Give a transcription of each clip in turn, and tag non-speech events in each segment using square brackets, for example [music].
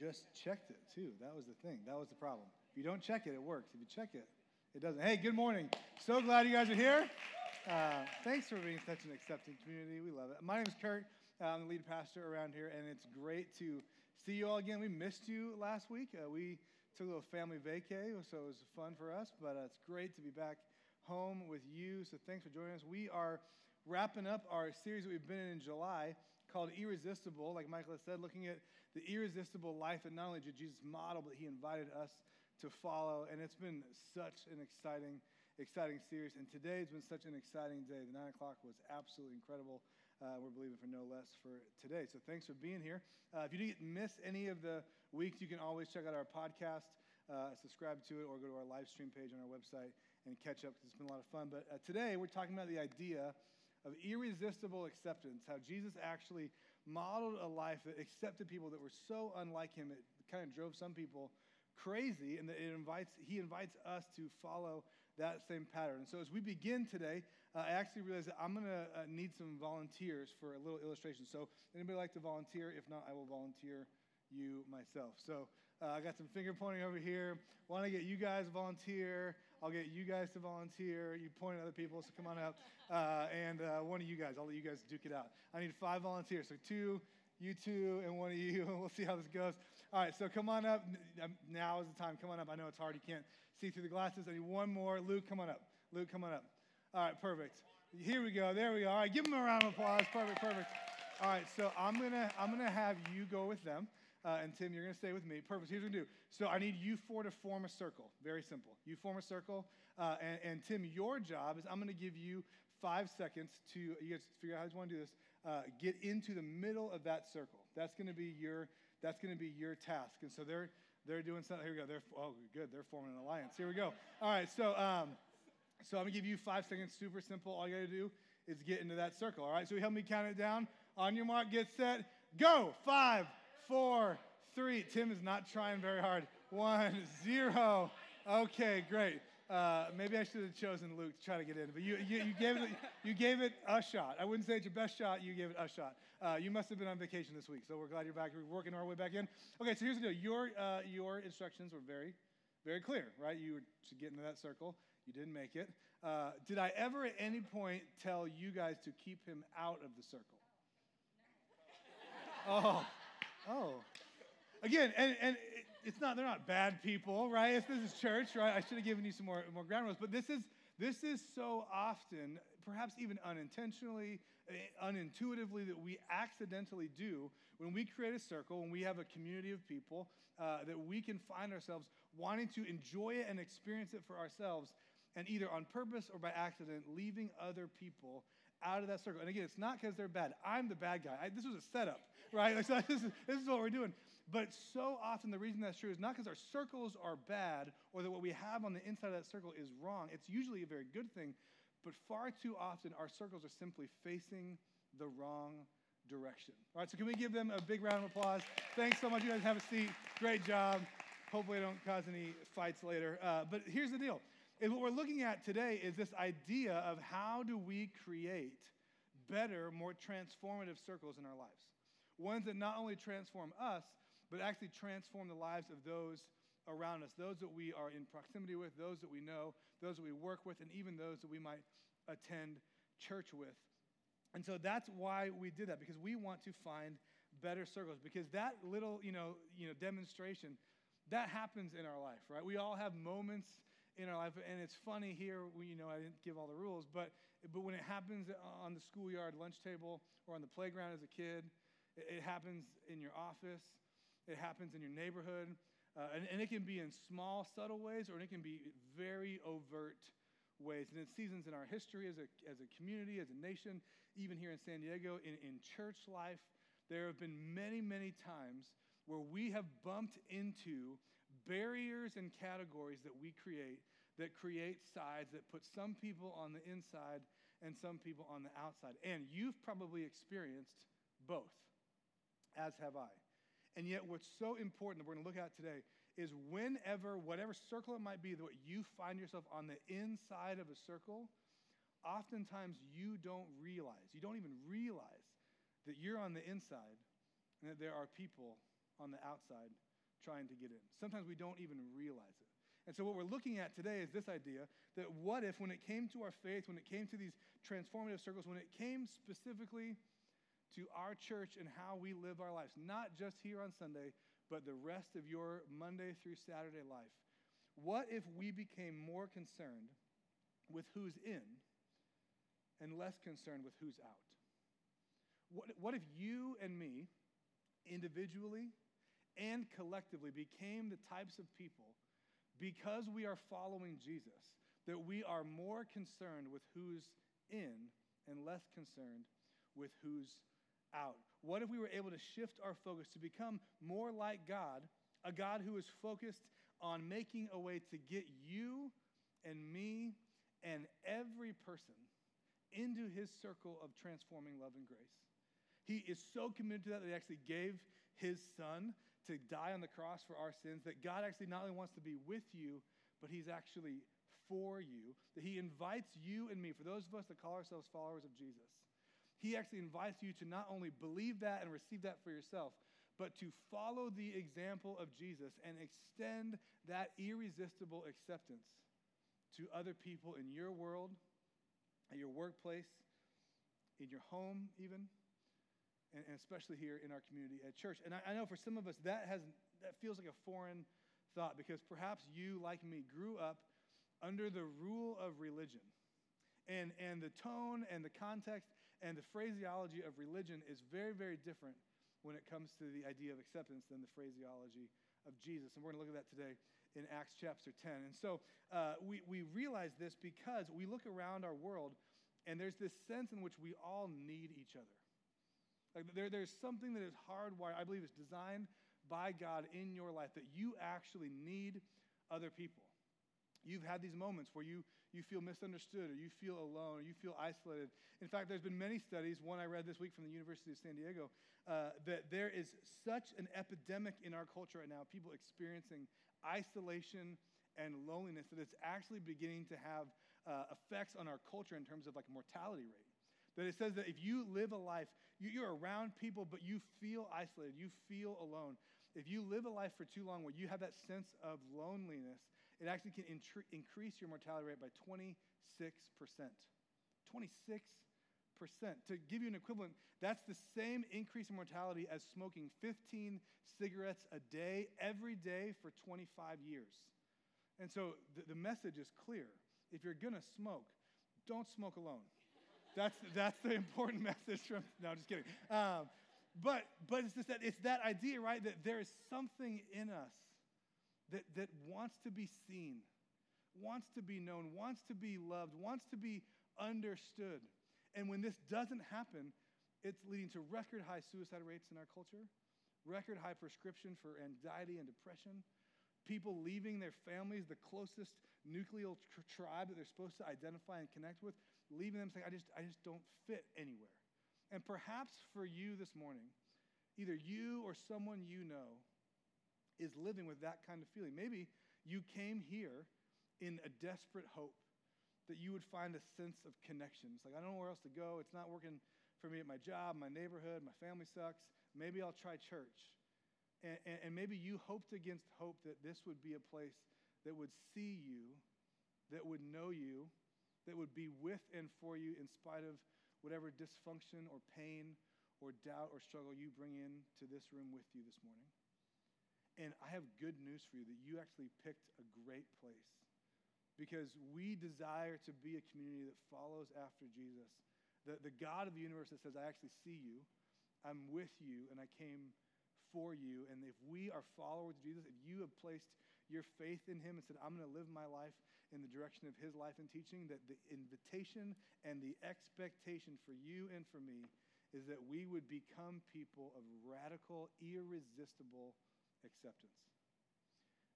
just checked it too. That was the thing. That was the problem. If you don't check it, it works. If you check it, it doesn't. Hey, good morning. So glad you guys are here. Uh, thanks for being such an accepting community. We love it. My name is Kurt. Uh, I'm the lead pastor around here, and it's great to see you all again. We missed you last week. Uh, we took a little family vacay, so it was fun for us, but uh, it's great to be back home with you. So thanks for joining us. We are wrapping up our series that we've been in in July called Irresistible, like Michael has said, looking at the irresistible life that not only did Jesus model, but he invited us to follow. And it's been such an exciting, exciting series. And today has been such an exciting day. The nine o'clock was absolutely incredible. Uh, we're believing for no less for today. So thanks for being here. Uh, if you didn't miss any of the weeks, you can always check out our podcast, uh, subscribe to it, or go to our live stream page on our website and catch up because it's been a lot of fun. But uh, today we're talking about the idea of irresistible acceptance, how Jesus actually modeled a life that accepted people that were so unlike him, it kind of drove some people crazy, and that it invites, he invites us to follow that same pattern. And so as we begin today, uh, I actually realized that I'm going to uh, need some volunteers for a little illustration. So anybody like to volunteer? If not, I will volunteer you myself. So uh, I got some finger pointing over here. Want to get you guys volunteer? I'll get you guys to volunteer. You point at other people, so come on up. Uh, and uh, one of you guys, I'll let you guys duke it out. I need five volunteers. So two, you two, and one of you. [laughs] We'll see how this goes. All right, so come on up. Um, now is the time. Come on up. I know it's hard. You can't see through the glasses. I need one more. Luke, come on up. Luke, come on up. All right, perfect. Here we go. There we go. All right, give them a round of applause. Perfect, perfect. All right, so I'm gonna I'm gonna have you go with them. Uh, and Tim, you're going to stay with me. Perfect. Here's what we do. So I need you four to form a circle. Very simple. You form a circle. Uh, and, and, Tim, your job is I'm going to give you five seconds to, you guys figure out how you want to do this, uh, get into the middle of that circle. That's going to be your, that's going to be your task. And so they're, they're doing something. Here we go. They're, oh, good. They're forming an alliance. Here we go. All right. So, um, so I'm going to give you five seconds. Super simple. All you got to do is get into that circle. All right. So help me count it down. On your mark, get set, go. Five, four, three. Tim is not trying very hard. One, zero. Okay, great. Uh, maybe I should have chosen Luke to try to get in, but you, you, you, gave it, you gave it a shot. I wouldn't say it's your best shot, you gave it a shot. Uh, you must have been on vacation this week, so we're glad you're back. We're working our way back in. Okay, so here's the deal your, uh, your instructions were very, very clear, right? You were to get into that circle, you didn't make it. Uh, did I ever at any point tell you guys to keep him out of the circle? [laughs] Oh. Oh. Again, and, and it's not, they're not bad people, right? It's, this is church, right? I should have given you some more, more ground rules. But this is, this is so often, perhaps even unintentionally, eh, unintuitively, that we accidentally do when we create a circle, when we have a community of people, uh, that we can find ourselves wanting to enjoy it and experience it for ourselves, and either on purpose or by accident, leaving other people out of that circle. And again, it's not because they're bad. I'm the bad guy. I, this was a setup, [laughs] right? Like, so [laughs] this, is, this is what we're doing. But so often the reason that's true is not because our circles are bad or that what we have on the inside of that circle is wrong. It's usually a very good thing. But far too often our circles are simply facing the wrong direction. All right, so can we give them a big round of applause? Thanks so much. You guys have a seat. Great job. Hopefully, I don't cause any fights later. Uh, but here's the deal and what we're looking at today is this idea of how do we create better, more transformative circles in our lives. Ones that not only transform us, but actually transform the lives of those around us, those that we are in proximity with, those that we know, those that we work with, and even those that we might attend church with. And so that's why we did that, because we want to find better circles. Because that little, you know, you know, demonstration, that happens in our life, right? We all have moments in our life. And it's funny here, we, you know, I didn't give all the rules, but, but when it happens on the schoolyard lunch table or on the playground as a kid, it, it happens in your office, it happens in your neighborhood, uh, and, and it can be in small, subtle ways, or it can be very overt ways. And it's seasons in our history as a, as a community, as a nation, even here in San Diego, in, in church life, there have been many, many times where we have bumped into barriers and categories that we create that create sides that put some people on the inside and some people on the outside. And you've probably experienced both, as have I. And yet, what's so important that we're going to look at today is whenever, whatever circle it might be, that you find yourself on the inside of a circle, oftentimes you don't realize, you don't even realize that you're on the inside and that there are people on the outside trying to get in. Sometimes we don't even realize it. And so, what we're looking at today is this idea that what if, when it came to our faith, when it came to these transformative circles, when it came specifically to our church and how we live our lives, not just here on Sunday, but the rest of your Monday through Saturday life, what if we became more concerned with who's in and less concerned with who's out? What, what if you and me, individually and collectively, became the types of people, because we are following Jesus, that we are more concerned with who's in and less concerned with who's out? What if we were able to shift our focus to become more like God, a God who is focused on making a way to get you and me and every person into his circle of transforming love and grace? He is so committed to that that he actually gave his son to die on the cross for our sins, that God actually not only wants to be with you, but he's actually for you, that he invites you and me, for those of us that call ourselves followers of Jesus, he actually invites you to not only believe that and receive that for yourself, but to follow the example of Jesus and extend that irresistible acceptance to other people in your world, at your workplace, in your home, even and, and especially here in our community at church. And I, I know for some of us that has that feels like a foreign thought because perhaps you, like me, grew up under the rule of religion. And, and the tone and the context and the phraseology of religion is very, very different when it comes to the idea of acceptance than the phraseology of Jesus. And we're going to look at that today in Acts chapter 10. And so uh, we, we realize this because we look around our world and there's this sense in which we all need each other. Like there, there's something that is hardwired, I believe it's designed by God in your life that you actually need other people. You've had these moments where you, you feel misunderstood or you feel alone or you feel isolated. In fact, there's been many studies, one I read this week from the University of San Diego, uh, that there is such an epidemic in our culture right now, people experiencing isolation and loneliness, that it's actually beginning to have uh, effects on our culture in terms of like mortality rate. That it says that if you live a life, you, are around people, but you feel isolated, you feel alone. If you live a life for too long where you have that sense of loneliness, it actually can increase your mortality rate by 26%. 26%. To give you an equivalent, that's the same increase in mortality as smoking 15 cigarettes a day, every day for 25 years. And so the, the message is clear. If you're going to smoke, don't smoke alone. That's, that's the important [laughs] message from, no, just kidding. Um, but, but it's just that, it's that idea, right, that there is something in us that, that wants to be seen, wants to be known, wants to be loved, wants to be understood. And when this doesn't happen, it's leading to record high suicide rates in our culture, record high prescription for anxiety and depression, people leaving their families, the closest nuclear tr- tribe that they're supposed to identify and connect with, leaving them saying, I just, I just don't fit anywhere. And perhaps for you this morning, either you or someone you know is living with that kind of feeling. Maybe you came here in a desperate hope that you would find a sense of connection. It's like, I don't know where else to go. It's not working for me at my job, my neighborhood, my family sucks. Maybe I'll try church. And, and, and maybe you hoped against hope that this would be a place that would see you, that would know you, that would be with and for you in spite of whatever dysfunction or pain or doubt or struggle you bring in to this room with you this morning. And I have good news for you that you actually picked a great place because we desire to be a community that follows after Jesus. The, the God of the universe that says, I actually see you, I'm with you, and I came for you. And if we are followers of Jesus, if you have placed your faith in him and said, I'm going to live my life in the direction of his life and teaching, that the invitation and the expectation for you and for me is that we would become people of radical, irresistible acceptance.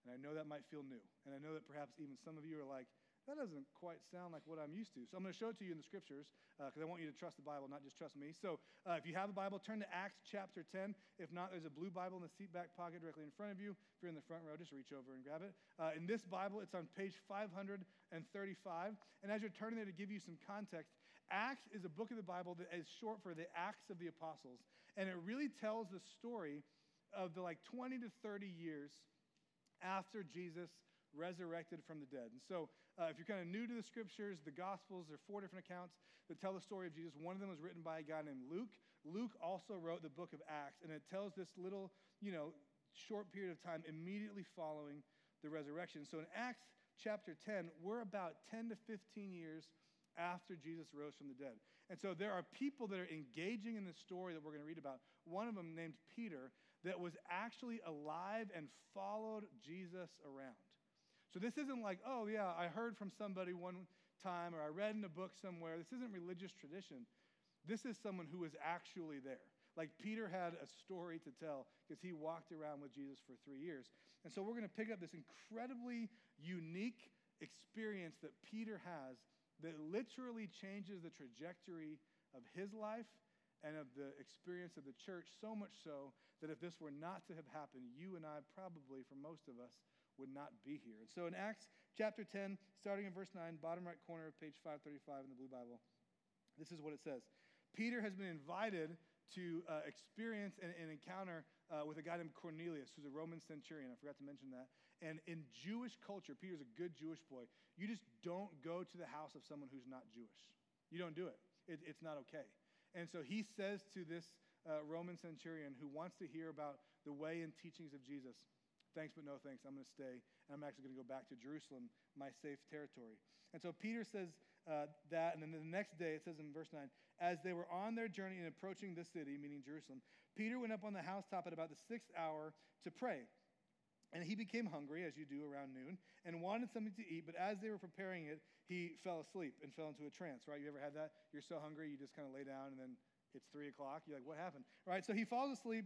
And I know that might feel new. And I know that perhaps even some of you are like, that doesn't quite sound like what I'm used to. So I'm going to show it to you in the scriptures because uh, I want you to trust the Bible, not just trust me. So uh, if you have a Bible, turn to Acts chapter 10. If not, there's a blue Bible in the seat back pocket directly in front of you. If you're in the front row, just reach over and grab it. Uh, in this Bible, it's on page 535. And as you're turning there to give you some context, Acts is a book of the Bible that is short for the Acts of the Apostles. And it really tells the story of the like 20 to 30 years after Jesus resurrected from the dead. And so, uh, if you're kind of new to the scriptures, the Gospels, there are four different accounts that tell the story of Jesus. One of them was written by a guy named Luke. Luke also wrote the book of Acts, and it tells this little, you know, short period of time immediately following the resurrection. So, in Acts chapter 10, we're about 10 to 15 years after Jesus rose from the dead. And so there are people that are engaging in the story that we're going to read about. One of them, named Peter, that was actually alive and followed Jesus around. So this isn't like, oh, yeah, I heard from somebody one time or I read in a book somewhere. This isn't religious tradition. This is someone who was actually there. Like Peter had a story to tell because he walked around with Jesus for three years. And so we're going to pick up this incredibly unique experience that Peter has that literally changes the trajectory of his life and of the experience of the church, so much so that if this were not to have happened, you and I probably, for most of us, would not be here. And so in Acts chapter 10, starting in verse 9, bottom right corner of page 535 in the Blue Bible, this is what it says Peter has been invited to uh, experience an, an encounter uh, with a guy named Cornelius, who's a Roman centurion. I forgot to mention that. And in Jewish culture, Peter's a good Jewish boy. You just don't go to the house of someone who's not Jewish. You don't do it, it it's not okay. And so he says to this uh, Roman centurion who wants to hear about the way and teachings of Jesus, thanks, but no thanks. I'm going to stay. And I'm actually going to go back to Jerusalem, my safe territory. And so Peter says uh, that. And then the next day, it says in verse 9, as they were on their journey and approaching the city, meaning Jerusalem, Peter went up on the housetop at about the sixth hour to pray. And he became hungry, as you do around noon, and wanted something to eat. But as they were preparing it, he fell asleep and fell into a trance, right? You ever had that? You're so hungry, you just kind of lay down, and then it's three o'clock. You're like, what happened? Right? So he falls asleep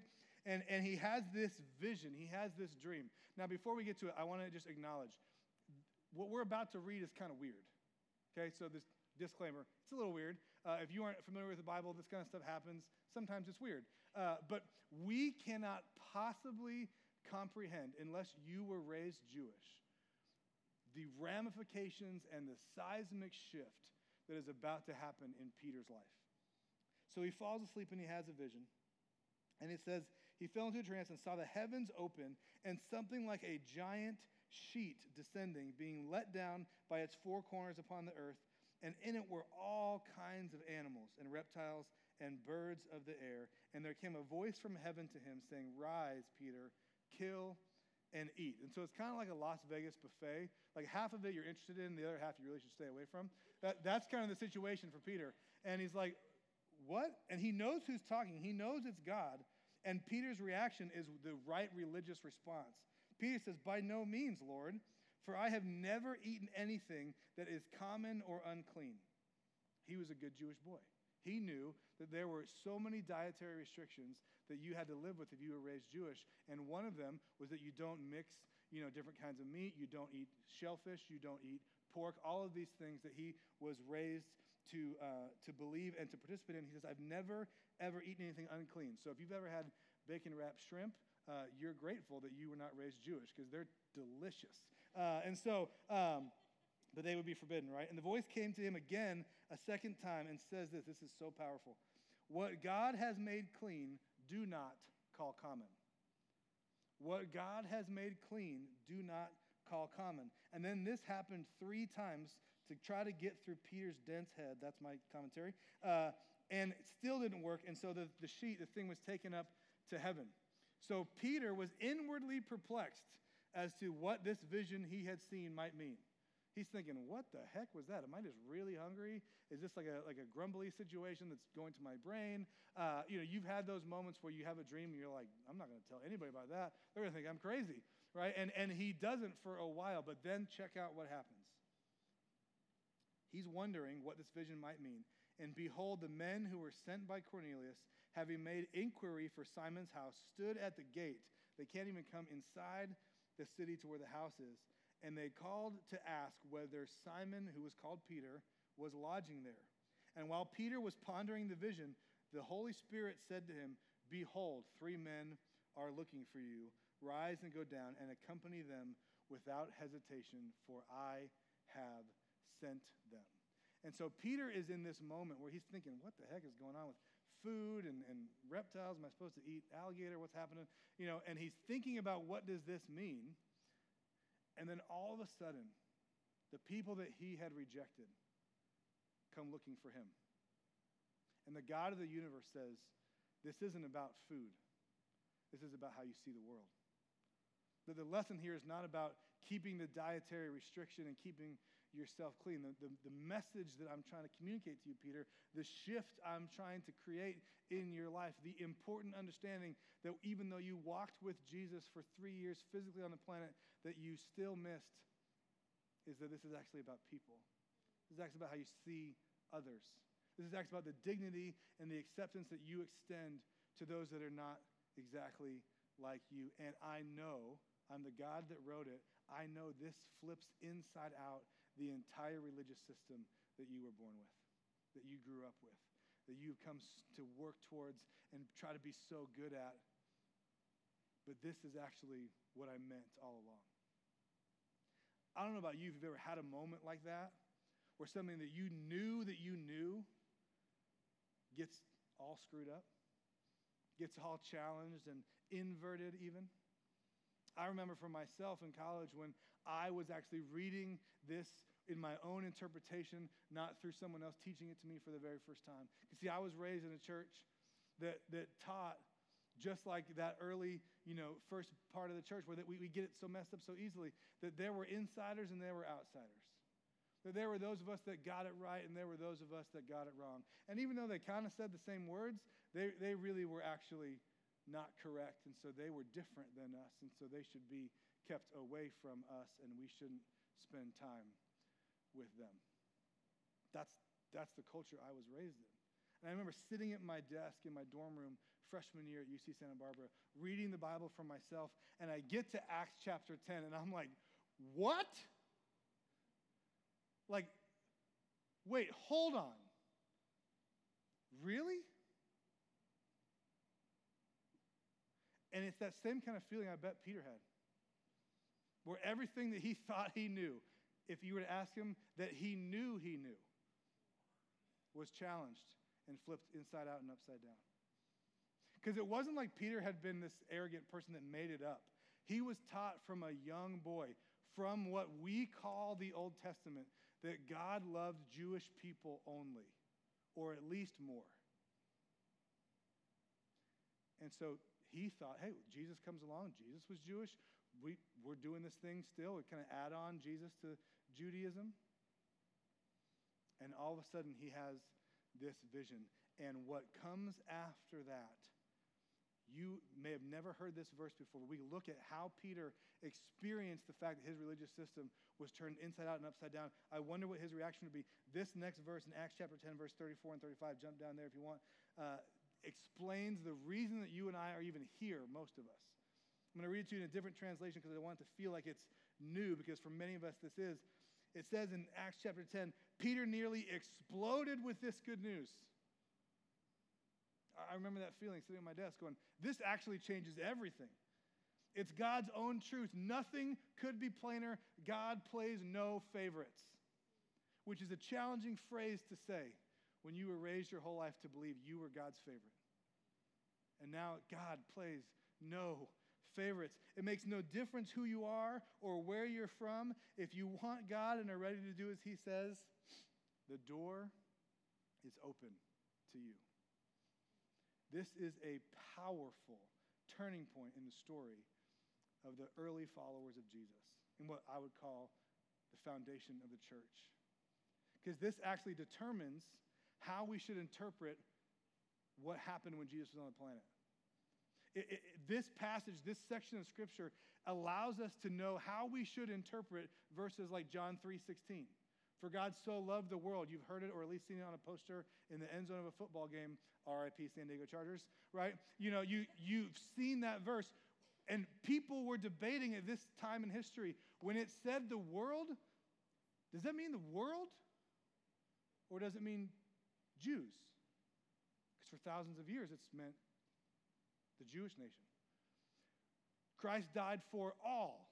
and, and he has this vision, he has this dream. Now, before we get to it, I want to just acknowledge what we're about to read is kind of weird. Okay, so this disclaimer, it's a little weird. Uh, if you aren't familiar with the Bible, this kind of stuff happens. Sometimes it's weird. Uh, but we cannot possibly comprehend, unless you were raised Jewish, the ramifications and the seismic shift that is about to happen in Peter's life. So he falls asleep and he has a vision. And it says, he fell into a trance and saw the heavens open and something like a giant sheet descending, being let down by its four corners upon the earth. And in it were all kinds of animals and reptiles and birds of the air. And there came a voice from heaven to him saying, Rise, Peter, kill and eat. And so it's kind of like a Las Vegas buffet. Like half of it you're interested in, the other half you really should stay away from. That, that's kind of the situation for Peter. And he's like, What? And he knows who's talking, he knows it's God. And Peter's reaction is the right religious response. Peter says, By no means, Lord, for I have never eaten anything that is common or unclean. He was a good Jewish boy. He knew that there were so many dietary restrictions that you had to live with if you were raised Jewish. And one of them was that you don't mix, you know, different kinds of meat, you don't eat shellfish, you don't eat pork, all of these things that he was raised to, uh, to believe and to participate in. He says, I've never, ever eaten anything unclean. So if you've ever had bacon wrapped shrimp, uh, you're grateful that you were not raised Jewish because they're delicious. Uh, and so, um, but they would be forbidden, right? And the voice came to him again a second time and says this this is so powerful. What God has made clean, do not call common. What God has made clean, do not call common. And then this happened three times to try to get through Peter's dense head. That's my commentary. Uh, and it still didn't work. And so the, the sheet, the thing was taken up to heaven. So Peter was inwardly perplexed as to what this vision he had seen might mean. He's thinking, what the heck was that? Am I just really hungry? Is this like a, like a grumbly situation that's going to my brain? Uh, you know, you've had those moments where you have a dream and you're like, I'm not going to tell anybody about that. They're going to think I'm crazy, right? And, and he doesn't for a while, but then check out what happens. He's wondering what this vision might mean. And behold, the men who were sent by Cornelius, having made inquiry for Simon's house, stood at the gate. They can't even come inside the city to where the house is. And they called to ask whether Simon, who was called Peter, was lodging there. And while Peter was pondering the vision, the Holy Spirit said to him, Behold, three men are looking for you. Rise and go down and accompany them without hesitation, for I have sent them. And so Peter is in this moment where he's thinking, what the heck is going on with food and, and reptiles? Am I supposed to eat alligator? What's happening? You know, and he's thinking about what does this mean? And then all of a sudden, the people that he had rejected come looking for him. And the God of the universe says, This isn't about food, this is about how you see the world. That the lesson here is not about keeping the dietary restriction and keeping yourself clean. The, the, the, message that I'm trying to communicate to you, Peter, the shift I'm trying to create in your life, the important understanding that even though you walked with Jesus for three years physically on the planet, that you still missed is that this is actually about people. This is actually about how you see others. This is actually about the dignity and the acceptance that you extend to those that are not exactly like you. And I know I'm the God that wrote it. I know this flips inside out the entire religious system that you were born with, that you grew up with, that you've come to work towards and try to be so good at. But this is actually what I meant all along. I don't know about you if you've ever had a moment like that where something that you knew that you knew gets all screwed up, gets all challenged and inverted, even. I remember for myself in college when I was actually reading this in my own interpretation, not through someone else teaching it to me for the very first time. You see, I was raised in a church that, that taught just like that early, you know, first part of the church where that we, we get it so messed up so easily, that there were insiders and there were outsiders. That there were those of us that got it right and there were those of us that got it wrong. And even though they kind of said the same words, they, they really were actually not correct, and so they were different than us, and so they should be kept away from us, and we shouldn't spend time with them. That's, that's the culture I was raised in. And I remember sitting at my desk in my dorm room freshman year at UC Santa Barbara, reading the Bible for myself, and I get to Acts chapter 10, and I'm like, what? Like, wait, hold on. Really? And it's that same kind of feeling I bet Peter had, where everything that he [laughs] thought he knew, if you were to ask him that he knew he knew, was challenged and flipped inside out and upside down. Because it wasn't like Peter had been this arrogant person that made it up. He was taught from a young boy, from what we call the Old Testament, that God loved Jewish people only, or at least more. And so he thought, hey, Jesus comes along. Jesus was Jewish. We, we're doing this thing still. We kind of add on Jesus to Judaism. And all of a sudden, he has this vision. And what comes after that, you may have never heard this verse before, we look at how Peter experienced the fact that his religious system was turned inside out and upside down. I wonder what his reaction would be. This next verse in Acts chapter 10, verse 34 and 35, jump down there if you want. Uh, explains the reason that you and I are even here, most of us. I'm going to read it to you in a different translation because I want it to feel like it's new, because for many of us this is. It says in Acts chapter 10 Peter nearly exploded with this good news. I remember that feeling sitting at my desk going, This actually changes everything. It's God's own truth. Nothing could be plainer. God plays no favorites, which is a challenging phrase to say when you were raised your whole life to believe you were God's favorite. And now God plays no favorites. It makes no difference who you are or where you're from. If you want God and are ready to do as He says, the door is open to you. This is a powerful turning point in the story of the early followers of Jesus, in what I would call the foundation of the church. Because this actually determines how we should interpret what happened when Jesus was on the planet. It, it, this passage, this section of scripture allows us to know how we should interpret verses like John 3:16. For God so loved the world. You've heard it or at least seen it on a poster in the end zone of a football game, RIP San Diego Chargers, right? You know, you you've seen that verse and people were debating at this time in history when it said the world, does that mean the world? Or does it mean Jews. Because for thousands of years it's meant the Jewish nation. Christ died for all,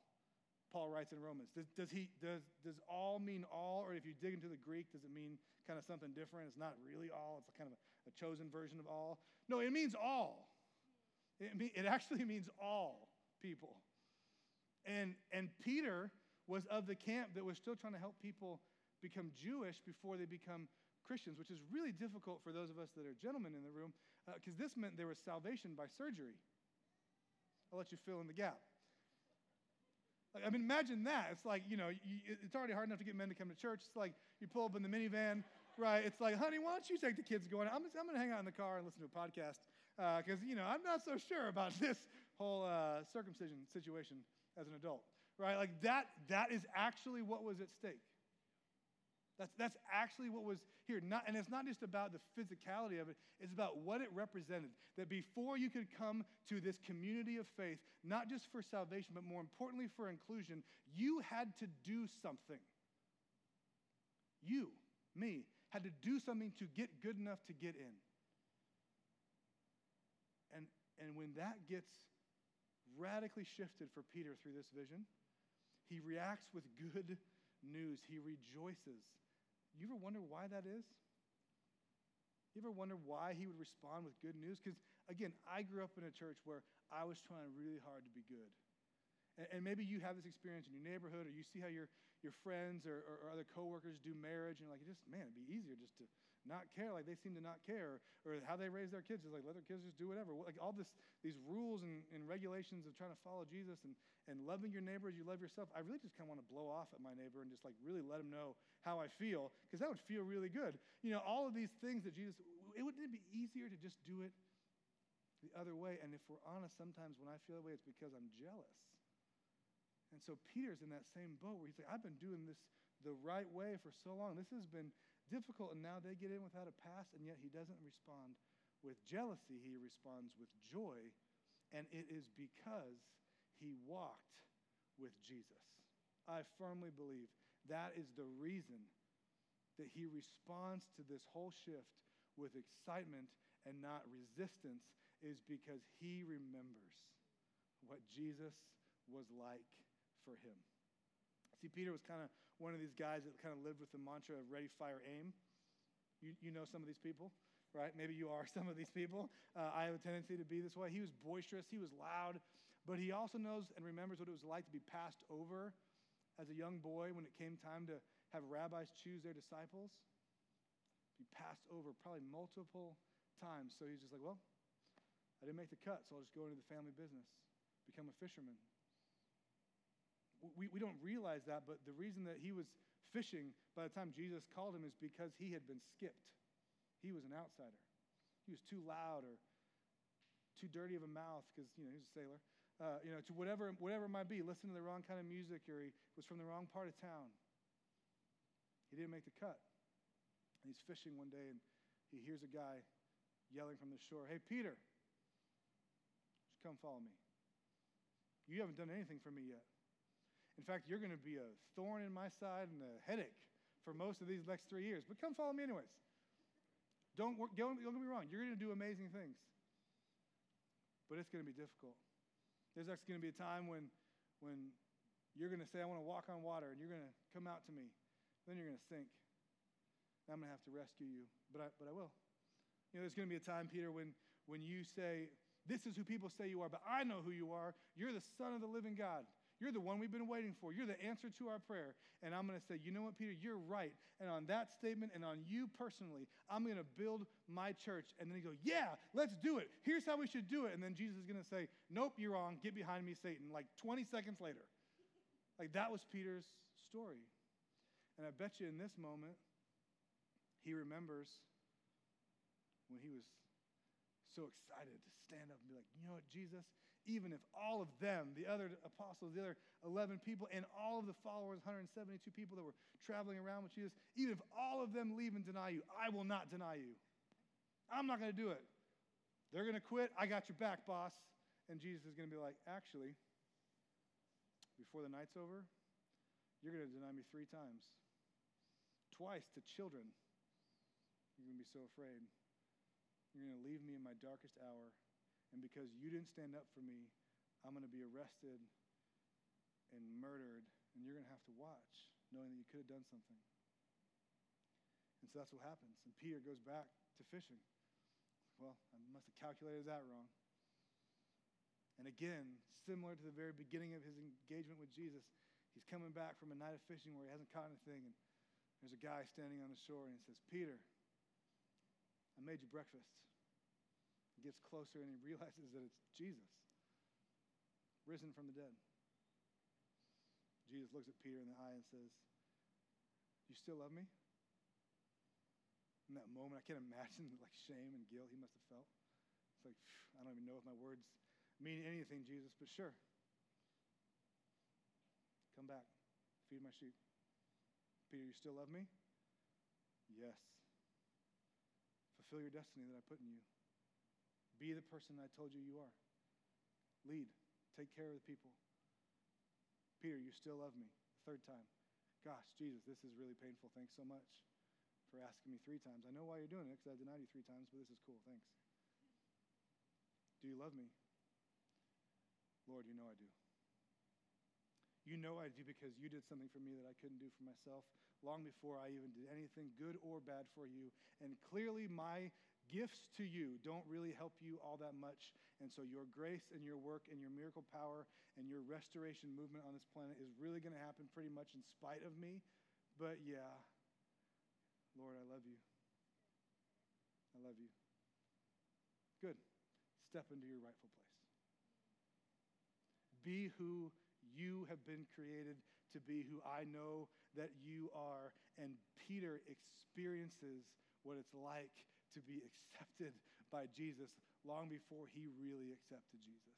Paul writes in Romans. Does, does, he, does, does all mean all? Or if you dig into the Greek, does it mean kind of something different? It's not really all, it's kind of a, a chosen version of all. No, it means all. It, it actually [laughs] means all people. And, and Peter was of the camp that was still trying to help people become Jewish before they become Christians, which is really difficult for those of us that are gentlemen in the room, because uh, this meant there was salvation by surgery. I'll let you fill in the gap. I mean, imagine that. It's like, you know, you, it's already hard enough to get men to come to church. It's like you pull up in the minivan, [laughs] right? It's like, honey, why don't you take the kids going? I'm, I'm going to hang out in the car and listen to a podcast because, uh, you know, I'm not so sure about [laughs] this whole uh, circumcision situation as an adult, right? Like that, that is actually what was at stake. That's, that's actually what was here. Not, and it's not just about the physicality of it, it's about what it represented. That before you could come to this community of faith, not just for salvation, but more importantly for inclusion, you had to do something. You, me, had to do something to get good enough to get in. And, and when that gets radically shifted for Peter through this vision, he reacts with good news. He rejoices you ever wonder why that is? You ever wonder why he would respond with good news? Because, again, I grew up in a church where I was trying really hard to be good. And, and, maybe you have this experience in your neighborhood, or you see how your, your friends or, or, or other coworkers do marriage, and you're like, just, man, it'd be easier just to not care like they seem to not care, or how they raise their kids is like, let their kids just do whatever. Like all this, these rules and, and regulations of trying to follow Jesus and, and loving your neighbor as you love yourself, I really just kind of want to blow off at my neighbor and just like really let him know how I feel, because that would feel really good. You know, all of these things that Jesus, it wouldn't it be easier to just do it the other way? And if we're honest, sometimes when I feel that way, it's because I'm jealous. And so Peter's in that same boat where he's like, I've been doing this the right way for so long. This has been difficult, and now they get in without a pass, and yet he doesn't respond with jealousy. He responds with joy, and it is because he walked with Jesus. I firmly believe that is the reason that he responds to this whole shift with excitement and not resistance, is because he remembers what Jesus was like for him. See, Peter was kind of one of these guys that kind of lived with the mantra of ready, fire, aim. You, you know some of these people, right? Maybe you are [laughs] some of these people. Uh, I have a tendency to be this way. He was boisterous, he was loud, but he also knows and remembers what it was like to be passed over as a young boy when it came time to have rabbis choose their disciples. Be passed over probably multiple times. So he's just like, well, I didn't make the cut, so I'll just go into the family business, become a fisherman we, we don't realize that, but the reason that he was fishing by the time Jesus called him is because he had been skipped. He was an outsider. He was too loud or too dirty of a mouth because, you know, he was a sailor. Uh, you know, to whatever, whatever it might be, listen to the wrong kind of music or he was from the wrong part of town. He didn't make the cut. And he's fishing one day and he hears a guy yelling from the shore, Hey, Peter, just come follow me. You haven't done anything for me yet. In fact, you're going to be a thorn in my side and a headache for most of these next three years. But come follow me anyways. Don't, don't, don't get me wrong. You're going to do amazing things. But it's going to be difficult. There's actually going to be a time when, when you're going to say, I want to walk on water, and you're going to come out to me. Then you're going to sink. And I'm going to have to rescue you. But I, but I will. You know, there's going to be a time, Peter, when, when you say, This is who people say you are, but I know who you are. You're the Son of the living God. You're the one we've been waiting for. You're the answer to our prayer. And I'm going to say, you know what, Peter, you're right. And on that statement and on you personally, I'm going to build my church. And then he goes, yeah, let's do it. Here's how we should do it. And then Jesus is going to say, nope, you're wrong. Get behind me, Satan. Like 20 seconds later. Like that was Peter's story. And I bet you in this moment, he remembers when he was so excited to stand up and be like, you know what, Jesus, even if all of them, the other apostles, the other 11 people, and all of the followers, 172 people that were traveling around with Jesus, even if all of them leave and deny you, I will not deny you. I'm not going to do it. They're going to quit. I got your back, boss. And Jesus is going to be like, actually, before the night's over, you're going to deny me three times. Twice to children. You're going to be so afraid. You're going to leave me in my darkest hour and because you didn't stand up for me, I'm going to be arrested and murdered, and you're going to have to watch, knowing that you could have done something. And so that's what happens. And Peter goes back to fishing. Well, I must have calculated that wrong. And again, similar to the very beginning of his engagement with Jesus, he's coming back from a night of fishing where he hasn't caught anything. And there's a guy standing on the shore, and he says, Peter, I made you breakfast. Gets closer and he [laughs] realizes that it's Jesus, risen from the dead. Jesus looks at Peter in the eye and says, You still love me? In that moment, I can't imagine [laughs] like shame and guilt he must have felt. It's like, I don't even know if my words mean anything, Jesus, but sure. Come back, feed my sheep. Peter, you still love me? Yes. Fulfill your destiny that I put in you. Be the person I told you you are. Lead. Take care of the people. Peter, you still love me. Third time. Gosh, Jesus, this is really painful. Thanks so much for asking me three times. I know why you're doing it because I denied you three times, but this is cool. Thanks. Do you love me? Lord, you know I do. You know I do because you did something for me that I couldn't do for myself long before I even did anything good or bad for you. And clearly, my gifts to you don't really help you all that much. And so, your grace and your work and your miracle power and your restoration movement on this planet is really going to happen pretty much in spite of me. But yeah, Lord, I love you. I love you. Good. Step into your rightful place. Be who you have been created to be, who I know that you are. And Peter experiences what it's like to be accepted by Jesus long before he really accepted Jesus.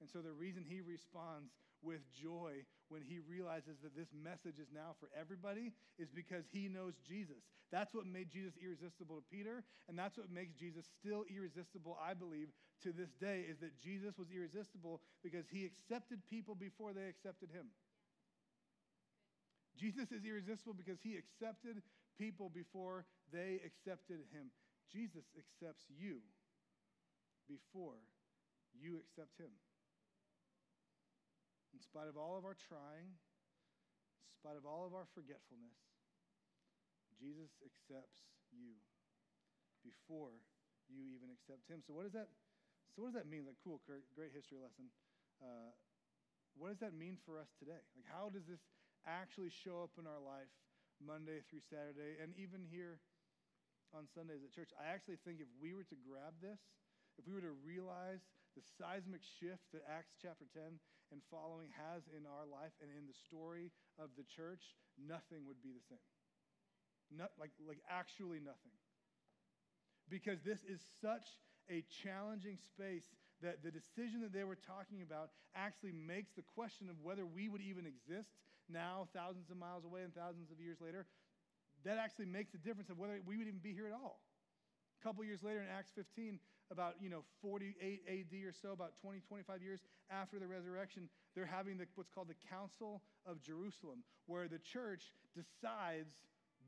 And so the reason he responds with joy when he realizes that this message is now for everybody is because he knows Jesus. That's what made Jesus irresistible to Peter, and that's what makes Jesus still irresistible, I believe, to this day, is that Jesus was irresistible because he accepted people before they accepted him. Jesus is irresistible because he accepted people before they accepted him. Jesus accepts you before you accept him. In spite of all of our trying, in spite of all of our forgetfulness, Jesus accepts you before you even accept him. So what does that so what does that mean? Like, cool, Kurt, great history lesson. Uh, what does that mean for us today? Like, how does this actually show up in our life Monday through Saturday, and even here on Sundays at church? I actually think if we were to grab this, if we were to realize the seismic shift that Acts chapter 10 and following has in our life and in the story of the church, nothing would be the same. Not, like, like actually nothing. Because this is such a challenging space that the decision that they were talking about actually makes the question of whether we would even exist now, thousands of miles away and thousands of years later, that actually makes a difference of whether we would even be here at all. A couple years later in Acts 15, about you know 48 AD or so, about 20, 25 years after the resurrection, they're having the, what's called the Council of Jerusalem, where the church decides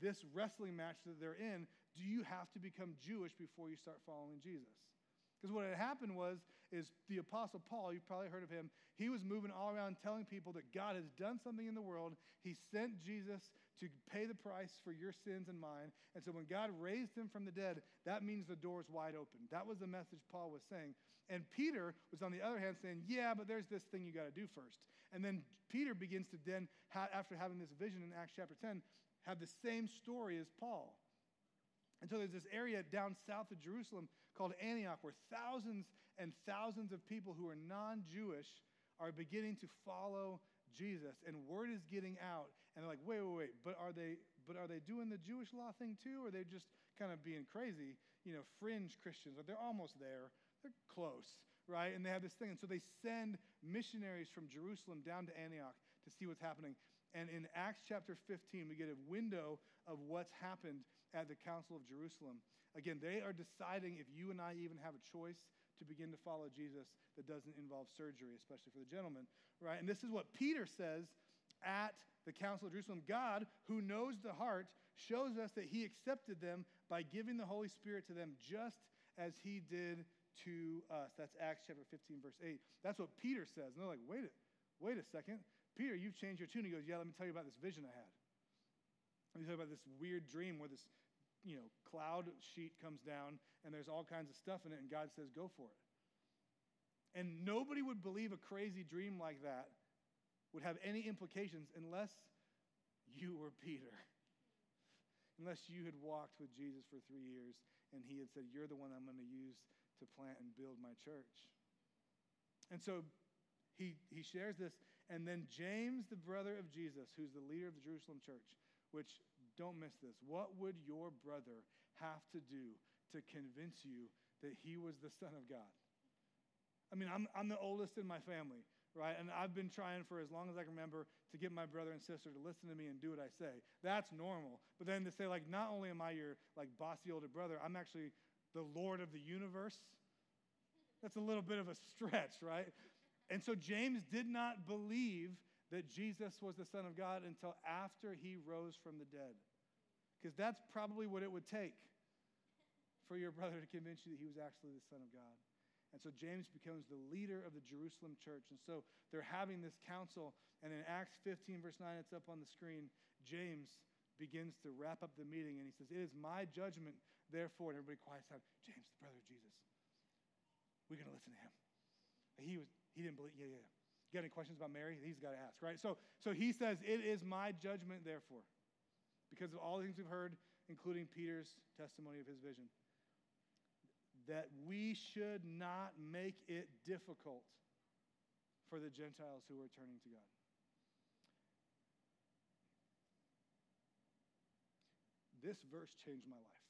this wrestling match that they're in. Do you have to become Jewish before you start following Jesus? Because what had happened was, is the Apostle Paul, you've probably heard of him, he was moving all around telling people that God has done something in the world. He sent Jesus to pay the price for your sins and mine. And so when God raised him from the dead, that means the door's wide open. That was the message Paul was saying. And Peter was on the other hand saying, Yeah, but there's this thing you got to do first. And then Peter begins to then, after having this vision in Acts chapter 10, have the same story as Paul. And so there's this area down south of Jerusalem called Antioch where thousands and thousands of people who are non Jewish are beginning to follow Jesus. And word is getting out. And they're like, wait, wait, wait, but are they but are they doing the Jewish law thing too? Or are they just kind of being crazy, you know, fringe Christians? Or they're almost there. They're close, right? And they have this thing. And so they send missionaries from Jerusalem down to Antioch to see what's happening. And in Acts chapter 15, we get a window of what's happened at the Council of Jerusalem. Again, they are deciding if you and I even have a choice to begin to follow Jesus that doesn't involve surgery, especially for the gentleman, right? And this is what Peter says at the Council of Jerusalem. God, who knows the heart, shows us that he accepted them by giving the Holy Spirit to them just as he did to us. That's Acts chapter 15, verse 8. That's what Peter says. And they're like, wait a, wait a second. Peter, you've changed your tune. He goes, Yeah, let me tell you about this vision I had. Let me tell you about this weird dream where this, you know, cloud sheet comes down and there's all kinds of stuff in it, and God says, Go for it. And nobody would believe a crazy dream like that would have any implications unless you were Peter. [laughs] Unless you had walked with Jesus for three years and he had said, You're the one I'm going to use to plant and build my church. And so he, he shares this. And then James, the brother of Jesus, who's the leader of the Jerusalem church, which don't miss this. What would your brother have to do to convince you that he was the Son of God? I mean, I'm, I'm the oldest in my family, right? And I've been trying for as long as I can remember to get my brother and sister to listen to me and do what I say. That's normal. But then to say, like, not only am I your, like, bossy older brother, I'm actually the Lord of the universe. That's a little bit of a stretch, right? And so James did not believe that Jesus was the Son of God until after he rose from the dead. Because that's probably what it would take for your brother to convince you that he was actually the Son of God. And so James becomes the leader of the Jerusalem church. And so they're having this council. And in Acts 15, verse 9, it's up on the screen. James begins to wrap up the meeting and he says, It is my judgment, therefore. And everybody quiets down. James, the brother of Jesus. We're going to listen to him. He, was, he didn't believe, yeah, yeah. Got any questions about Mary? He's got to ask, right? So, so he says, It is my judgment, therefore, because of all the things we've heard, including Peter's testimony of his vision that we should not make it difficult for the Gentiles who are turning to God. This verse changed my life.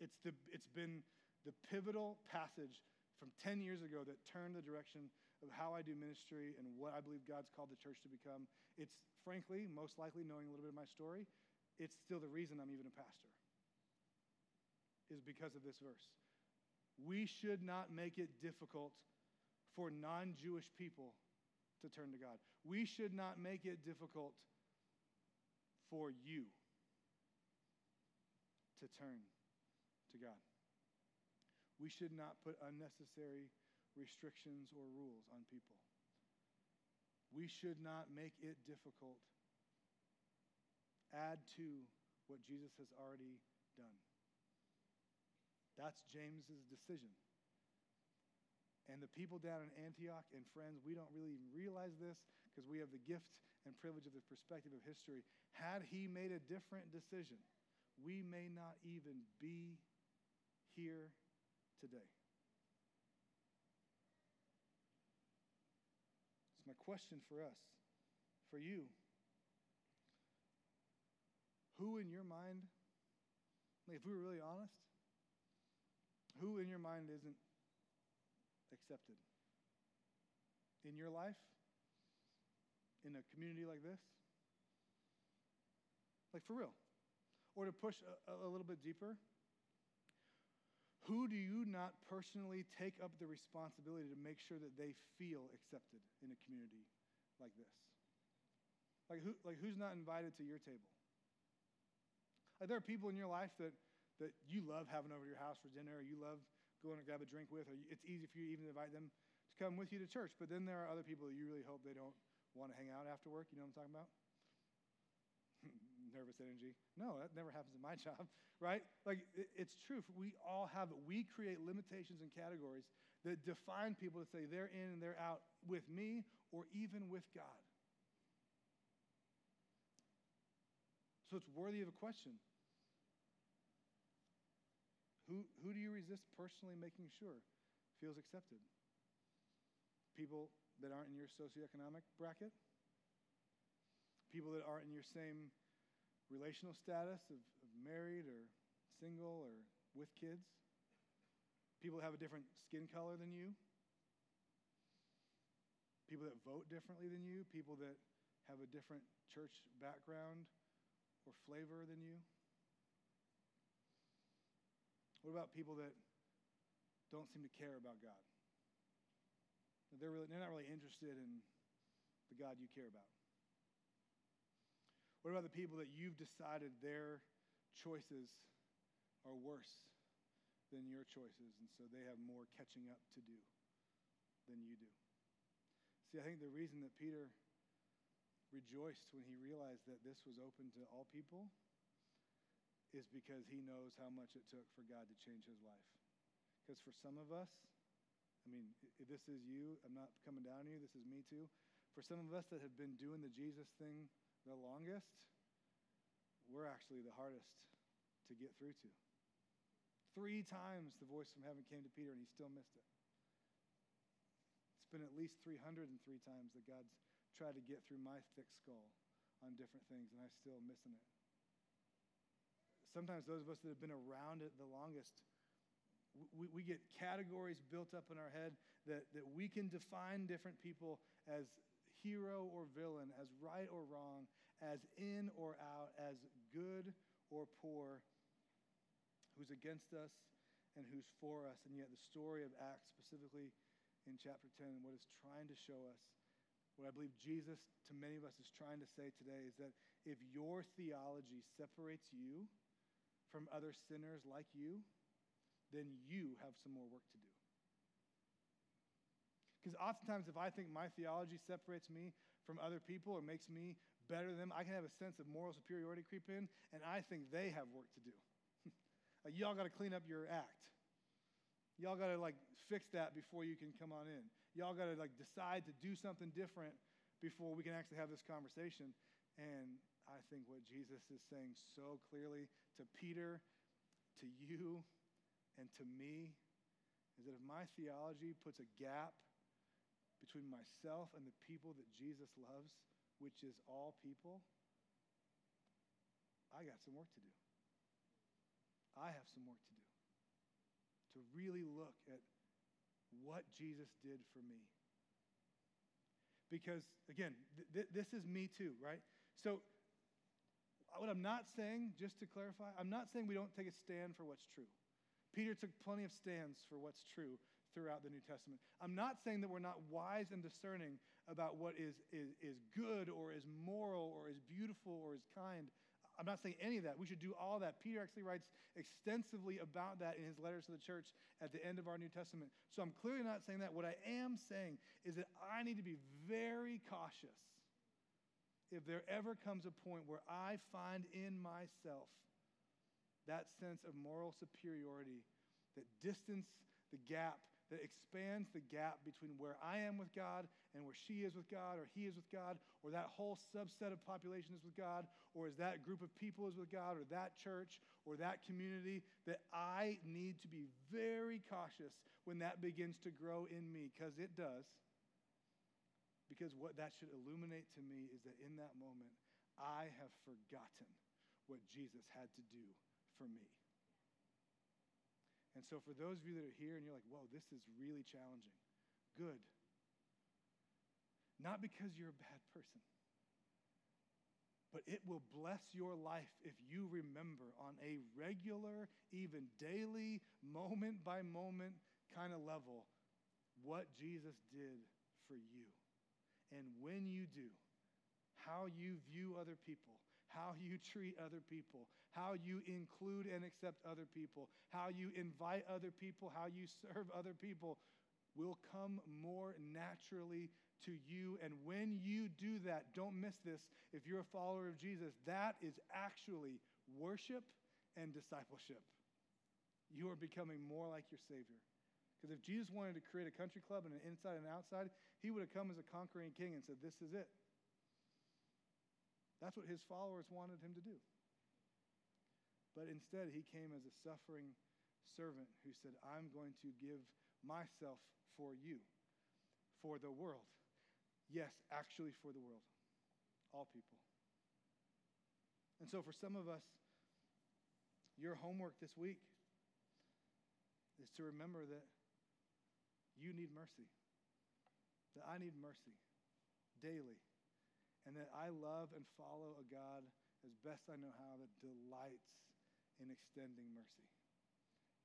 It's, the, it's been the pivotal passage from 10 years ago that turned the direction of how I do ministry and what I believe God's called the church to become. It's frankly, most likely, knowing a little bit of my story, it's still the reason I'm even a pastor is because of this verse. We should not make it difficult for non Jewish people to turn to God. We should not make it difficult for you to turn to God. We should not put unnecessary restrictions or rules on people. We should not make it difficult. Add to what Jesus has already done. That's James's decision. And the people down in Antioch and friends, we don't really realize this because we have the gift and privilege of the perspective of history. Had he made a different decision, we may not even be here today. It's my question for us, for you. Who in your mind, if we were really honest, who in your mind isn't accepted? In your life? In a community like this? Like for real. Or to push a, a little bit deeper, who do you not personally take up the responsibility to make sure that they feel accepted in a community like this? Like, who, like who's not invited to your table? Like there are people in your life that that you love having over to your house for dinner, or you love going to grab a drink with, or it's easy for you even to invite them to come with you to church. But then there are other people that you really hope they don't want to hang out after work. You know what I'm talking about? Nervous energy. No, that never happens in my [laughs] job, right? Like, it's true. We all have it. We create limitations and categories that define people to say they're in and they're out with me or even with God. So it's worthy of a question. Who, who do you resist personally making sure feels accepted? People that aren't in your socioeconomic bracket? People that aren't in your same relational status of, of married or single or with kids? People that have a different skin color than you? People that vote differently than you? People that have a different church background or flavor than you? What about people that don't seem to care about God? They're, really, they're not really interested in the God you care about. What about the people that you've decided their choices are worse than your choices, and so they have more catching up to do than you do? See, I think the reason that Peter rejoiced when he realized that this was open to all people is because he knows how much it took for God to change his life. Because for some of us, I mean, if this is you, I'm not coming down on you, this is me too. For some of us that have been doing the Jesus thing the longest, we're actually the hardest to get through to. Three times the voice from heaven came to Peter and he still missed it. It's been at least 303 times that God's tried to get through my thick skull on different things and I'm still missing it. Sometimes those of us that have been around it the longest, we, we get categories built up in our head that, that we can define different people as hero or villain, as right or wrong, as in or out, as good or poor, who's against us and who's for us. And yet, the story of Acts, specifically in chapter 10, what it's trying to show us, what I believe Jesus, to many of us, is trying to say today is that if your theology separates you from other sinners like you, then you have some more work to do. Because oftentimes, if I think my theology separates me from other people or makes me better than them, I can have a sense of moral superiority creep in, and I think they have work to do. [laughs] y'all got to clean up your act. Y'all got to like fix that before you can come on in. Y'all got to like decide to do something different before we can actually have this conversation. And I think what Jesus is saying so clearly to Peter, to you, and to me is that if my theology puts a gap between myself and the people that Jesus loves, which is all people, I got some work to do. I have some work to do. To really look at what Jesus did for me. Because, again, th- th- this is me too, right? So, what I'm not saying, just to clarify, I'm not saying we don't take a stand for what's true. Peter took plenty of stands for what's true throughout the New Testament. I'm not saying that we're not wise and discerning about what is, is, is good or is moral or is beautiful or is kind. I'm not saying any of that. We should do all that. Peter actually writes extensively about that in his letters to the church at the end of our New Testament. So I'm clearly not saying that. What I am saying is that I need to be very cautious if there ever comes a point where I find in myself that sense of moral superiority that distance the gap that expands the gap between where I am with God and where she is with God, or he is with God, or that whole subset of population is with God, or is that group of people is with God, or that church, or that community, that I need to be very cautious when that begins to grow in me, because it does. Because what that should illuminate to me is that in that moment, I have forgotten what Jesus had to do for me. And so, for those of you that are here and you're like, whoa, this is really challenging, good. Not because you're a bad person, but it will bless your life if you remember on a regular, even daily, moment by moment kind of level what Jesus did for you. And when you do, how you view other people, how you treat other people, how you include and accept other people, how you invite other people, how you serve other people will come more naturally to you. And when you do that, don't miss this. If you're a follower of Jesus, that is actually worship and discipleship. You are becoming more like your Savior. Because if Jesus wanted to create a country club and an inside and outside, he would have come as a conquering king and said, This is it. That's what his followers wanted him to do. But instead, he came as a suffering servant who said, I'm going to give myself for you, for the world. Yes, actually, for the world, all people. And so, for some of us, your homework this week is to remember that you need mercy, that I need mercy daily and that I love and follow a God as best I know how that delights in extending mercy.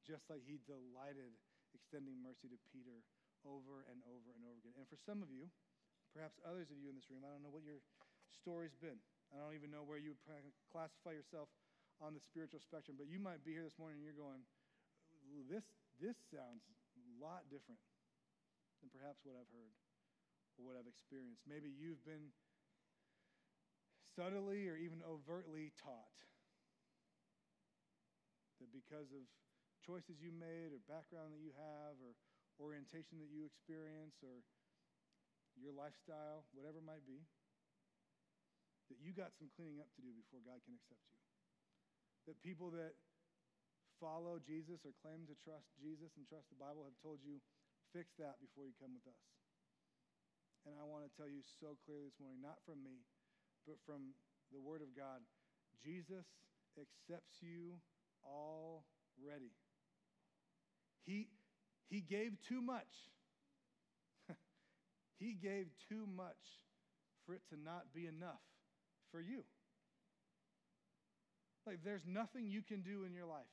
Just like he delighted extending mercy to Peter over and over and over again. And for some of you, perhaps others of you in this room, I don't know what your story's been. I don't even know where you would classify yourself on the spiritual spectrum, but you might be here this morning and you're going, this, this sounds a lot different than perhaps what I've heard. or what I've experienced. Maybe you've been subtly or even overtly taught that because of choices you made or background that you have or orientation that you experience or your lifestyle, whatever it might be, that you got some cleaning up to do before God can accept you. That people that follow Jesus or claim to trust Jesus and trust the Bible have told you, fix that before you come with us. And I want to tell you so clearly this morning, not from me, but from the Word of God, Jesus accepts you already. He, he gave too much. [laughs] he gave too much for it to not be enough for you. Like, there's nothing you can do in your life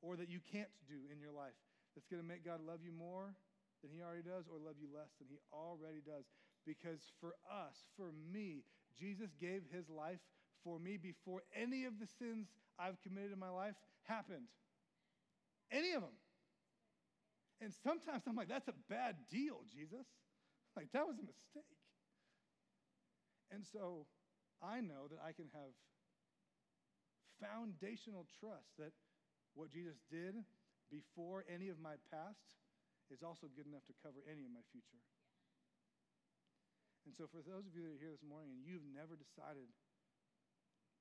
or that you can't do in your life that's going to make God love you more than He already does or love you less than He already does. Because for us, for me, Jesus gave His life for me before any of the sins I've committed in my life happened. Any of them. And sometimes I'm like, that's a bad deal, Jesus. Like, that was a mistake. And so I know that I can have foundational trust that what Jesus did before any of my past is also good enough to cover any of my future. And so, for those of you that are here this morning and you've never decided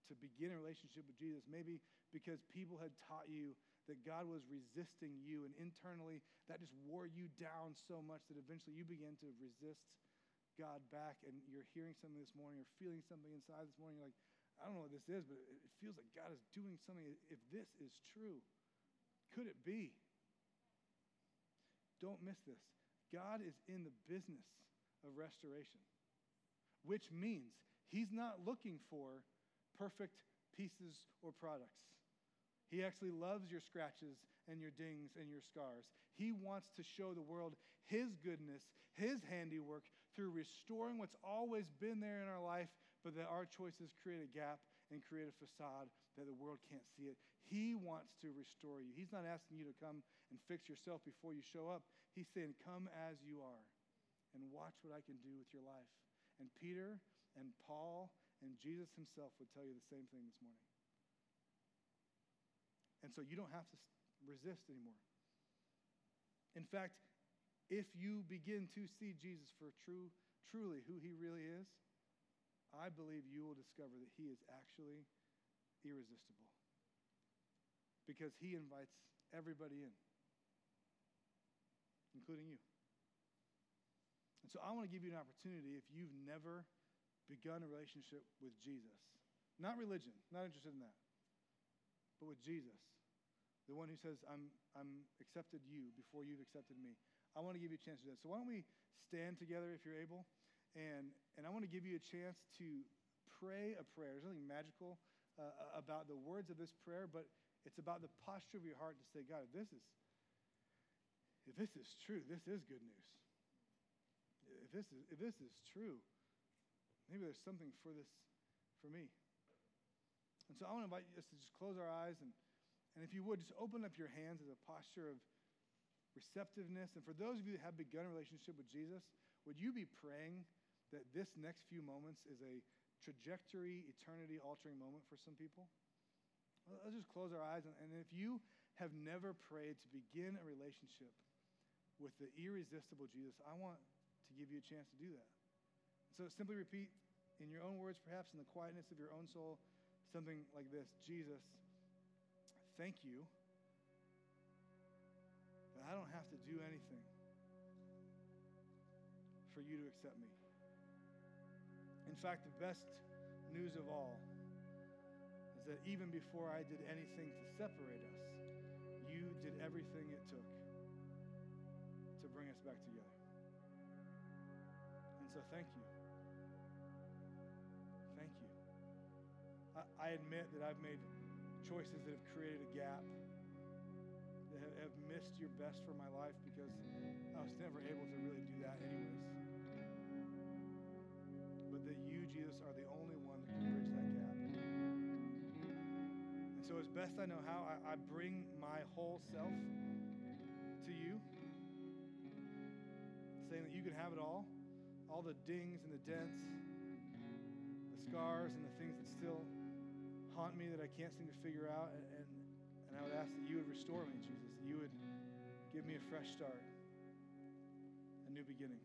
to begin a relationship with Jesus, maybe because people had taught you that God was resisting you, and internally that just wore you down so much that eventually you began to resist God back, and you're hearing something this morning or feeling something inside this morning, you're like, I don't know what this is, but it feels like God is doing something. If this is true, could it be? Don't miss this. God is in the business of restoration, which means He's not looking for perfect pieces or products. He actually loves your scratches and your dings and your scars. He wants to show the world His goodness, His handiwork through restoring what's always been there in our life, but that our choices create a gap and create a facade that the world can't see it. He wants to restore you. He's not asking you to come and fix yourself before you show up. He's saying, Come as you are and watch what I can do with your life. And Peter and Paul and Jesus himself would tell you the same thing this morning. And so you don't have to resist anymore. In fact, if you begin to see Jesus for true, truly who he really is, I believe you will discover that he is actually irresistible. Because he invites everybody in, including you. And so I want to give you an opportunity if you've never begun a relationship with Jesus. Not religion, not interested in that, but with Jesus, the one who says, I'm, I'm accepted you before you've accepted me. I want to give you a chance to do that. So why don't we stand together if you're able? And, and I want to give you a chance to pray a prayer. There's nothing magical uh, about the words of this prayer, but it's about the posture of your heart to say, God, if this is, if this is true, this is good news. If this is, if this is true, maybe there's something for this for me. And so I want to invite us to just close our eyes and, and if you would, just open up your hands as a posture of receptiveness. And for those of you that have begun a relationship with Jesus, would you be praying that this next few moments is a trajectory, eternity altering moment for some people? Let's just close our eyes. And if you have never prayed to begin a relationship with the irresistible Jesus, I want to give you a chance to do that. So simply repeat in your own words, perhaps in the quietness of your own soul, something like this Jesus, thank you that I don't have to do anything for you to accept me. In fact, the best news of all is that even before I did anything to separate us, you did everything it took to bring us back together. And so thank you. I admit that I've made choices that have created a gap, that have missed your best for my life because I was never able to really do that, anyways. But that you, Jesus, are the only one that can bridge that gap. And so, as best I know how, I, I bring my whole self to you, saying that you can have it all all the dings and the dents, the scars and the things that still haunt me that I can't seem to figure out. And, and, I would ask that you would restore me, Jesus, that you would give me a fresh start, a new beginning.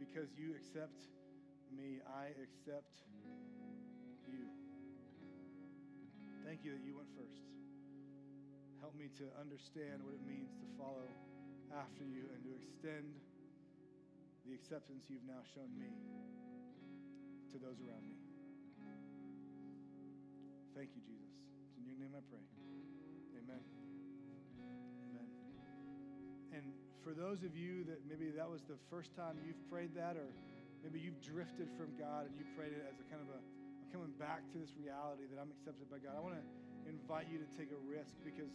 Because you accept me, I accept you. Thank you that you went first. Help me to understand what it means to follow after you and to extend the acceptance you've now shown me to those around me. Thank you, Jesus. It's in your name I pray. Amen. Amen. And for those of you that maybe that was the first time you've prayed that, or maybe you've drifted from God and you prayed it as a kind of a, I'm coming back to this reality that I'm accepted by God, I want to invite you to take a risk because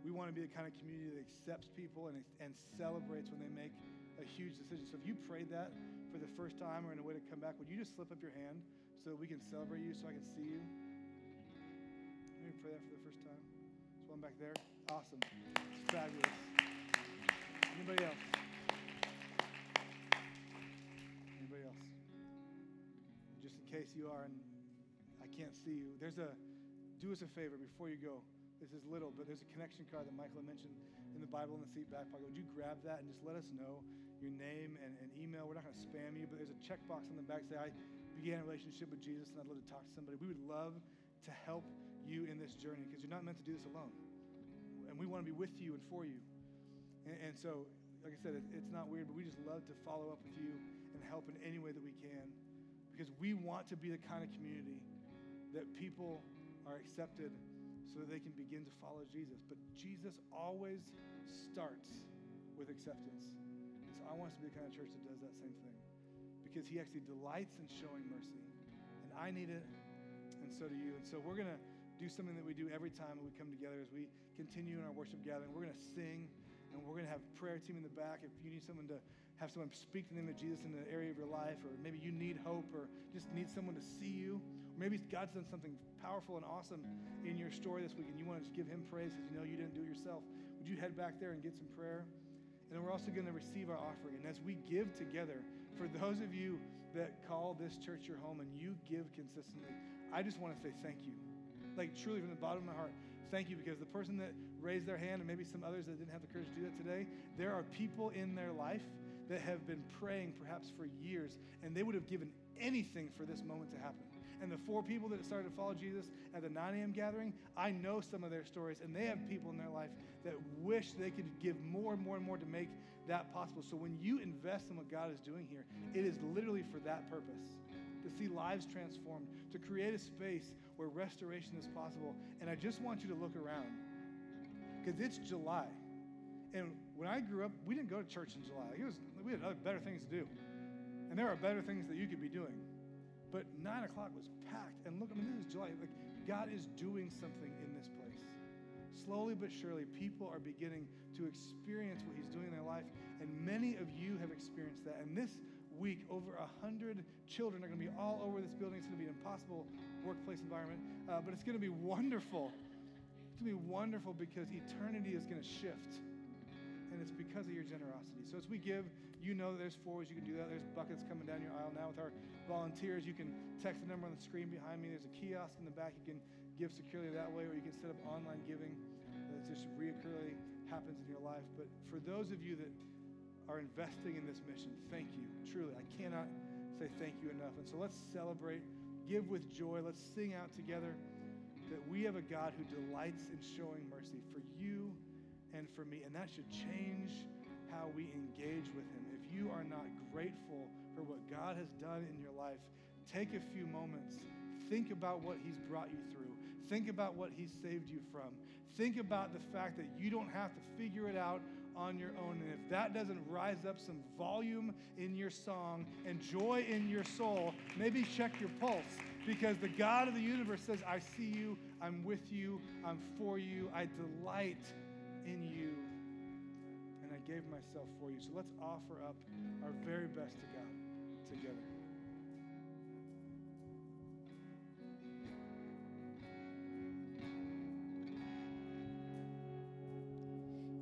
we want to be the kind of community that accepts people and, and celebrates when they make a huge decision. So if you prayed that for the first time or in a way to come back, would you just slip up your hand so that we can celebrate you so I can see you? Let me pray that for the first time. There's one back there. Awesome. It's fabulous. Anybody else? Anybody else? Just in case you are and I can't see you, there's a, do us a favor before you go. This is little, but there's a connection card that Michael mentioned in the Bible in the seat back pocket. Would you grab that and just let us know your name and, and email? We're not going to spam you, but there's a checkbox on the back that say, I began a relationship with Jesus and I'd love to talk to somebody. We would love to help you in this journey because you're not meant to do this alone. And we want to be with you and for you. And, and so, like I said, it, it's not weird, but we just love to follow up with you and help in any way that we can because we want to be the kind of community that people are accepted so that they can begin to follow Jesus. But Jesus always starts with acceptance. And so I want us to be the kind of church that does that same thing because he actually delights in showing mercy. And I need it, and so do you. And so we're going to do something that we do every time we come together as we continue in our worship gathering. We're going to sing, and we're going to have a prayer team in the back. If you need someone to have someone speak the name of Jesus in an area of your life, or maybe you need hope, or just need someone to see you, or Maybe God's done something powerful and awesome in your story this week, and you want to just give Him praise because you know you didn't do it yourself. Would you head back there and get some prayer? And then we're also going to receive our offering. And as we give together, for those of you that call this church your home and you give consistently, I just want to say thank you. Like, truly, from the bottom of my heart, thank you because the person that raised their hand, and maybe some others that didn't have the courage to do that today, there are people in their life that have been praying perhaps for years, and they would have given anything for this moment to happen and the four people that started to follow Jesus at the 9 a.m. gathering, I know some of their stories, and they have people in their life that wish they could give more and more and more to make that possible. So when you invest in what God is doing here, it is literally for that purpose to see lives transformed, to create a space where restoration is possible. And I just want you to look around because it's July. And when I grew up, we didn't go to church in July. Was, we had other better things to do. And there are better things that you could be doing. But nine o'clock was packed. And look, I mean, this is July. Like, God is doing something in this place. Slowly but surely, people are beginning to experience what He's doing in their life. And many of you have experienced that. And this week, over a 100 children are going to be all over this building. It's going to be an impossible workplace environment, uh, but it's going to be wonderful. It's going to be wonderful because eternity is going to shift and it's because of your generosity. So as we give, you know there's four ways you can do that. There's buckets coming down your aisle now with our volunteers. You can text the number on the screen behind me. There's a kiosk in the back. You can give securely that way, or you can set up online giving. That just reoccurringly happens in your life. But for those of you that are investing in this mission, thank you. Truly, I cannot say thank you enough. And so let's celebrate, give with joy. Let's sing out together that we have a God who delights in showing mercy for you and for me. And that should change how we engage with Him. You are not grateful for what God has done in your life, take a few moments. Think about what He's brought you through. Think about what He's saved you from. Think about the fact that you don't have to figure it out on your own. And if that doesn't rise up some volume in your song and joy in your soul, maybe check your pulse because the God of the universe says, I see you, I'm with you, I'm for you, I delight in you, gave myself for you. So let's offer up our very best to God together.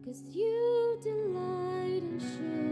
Cause you delight in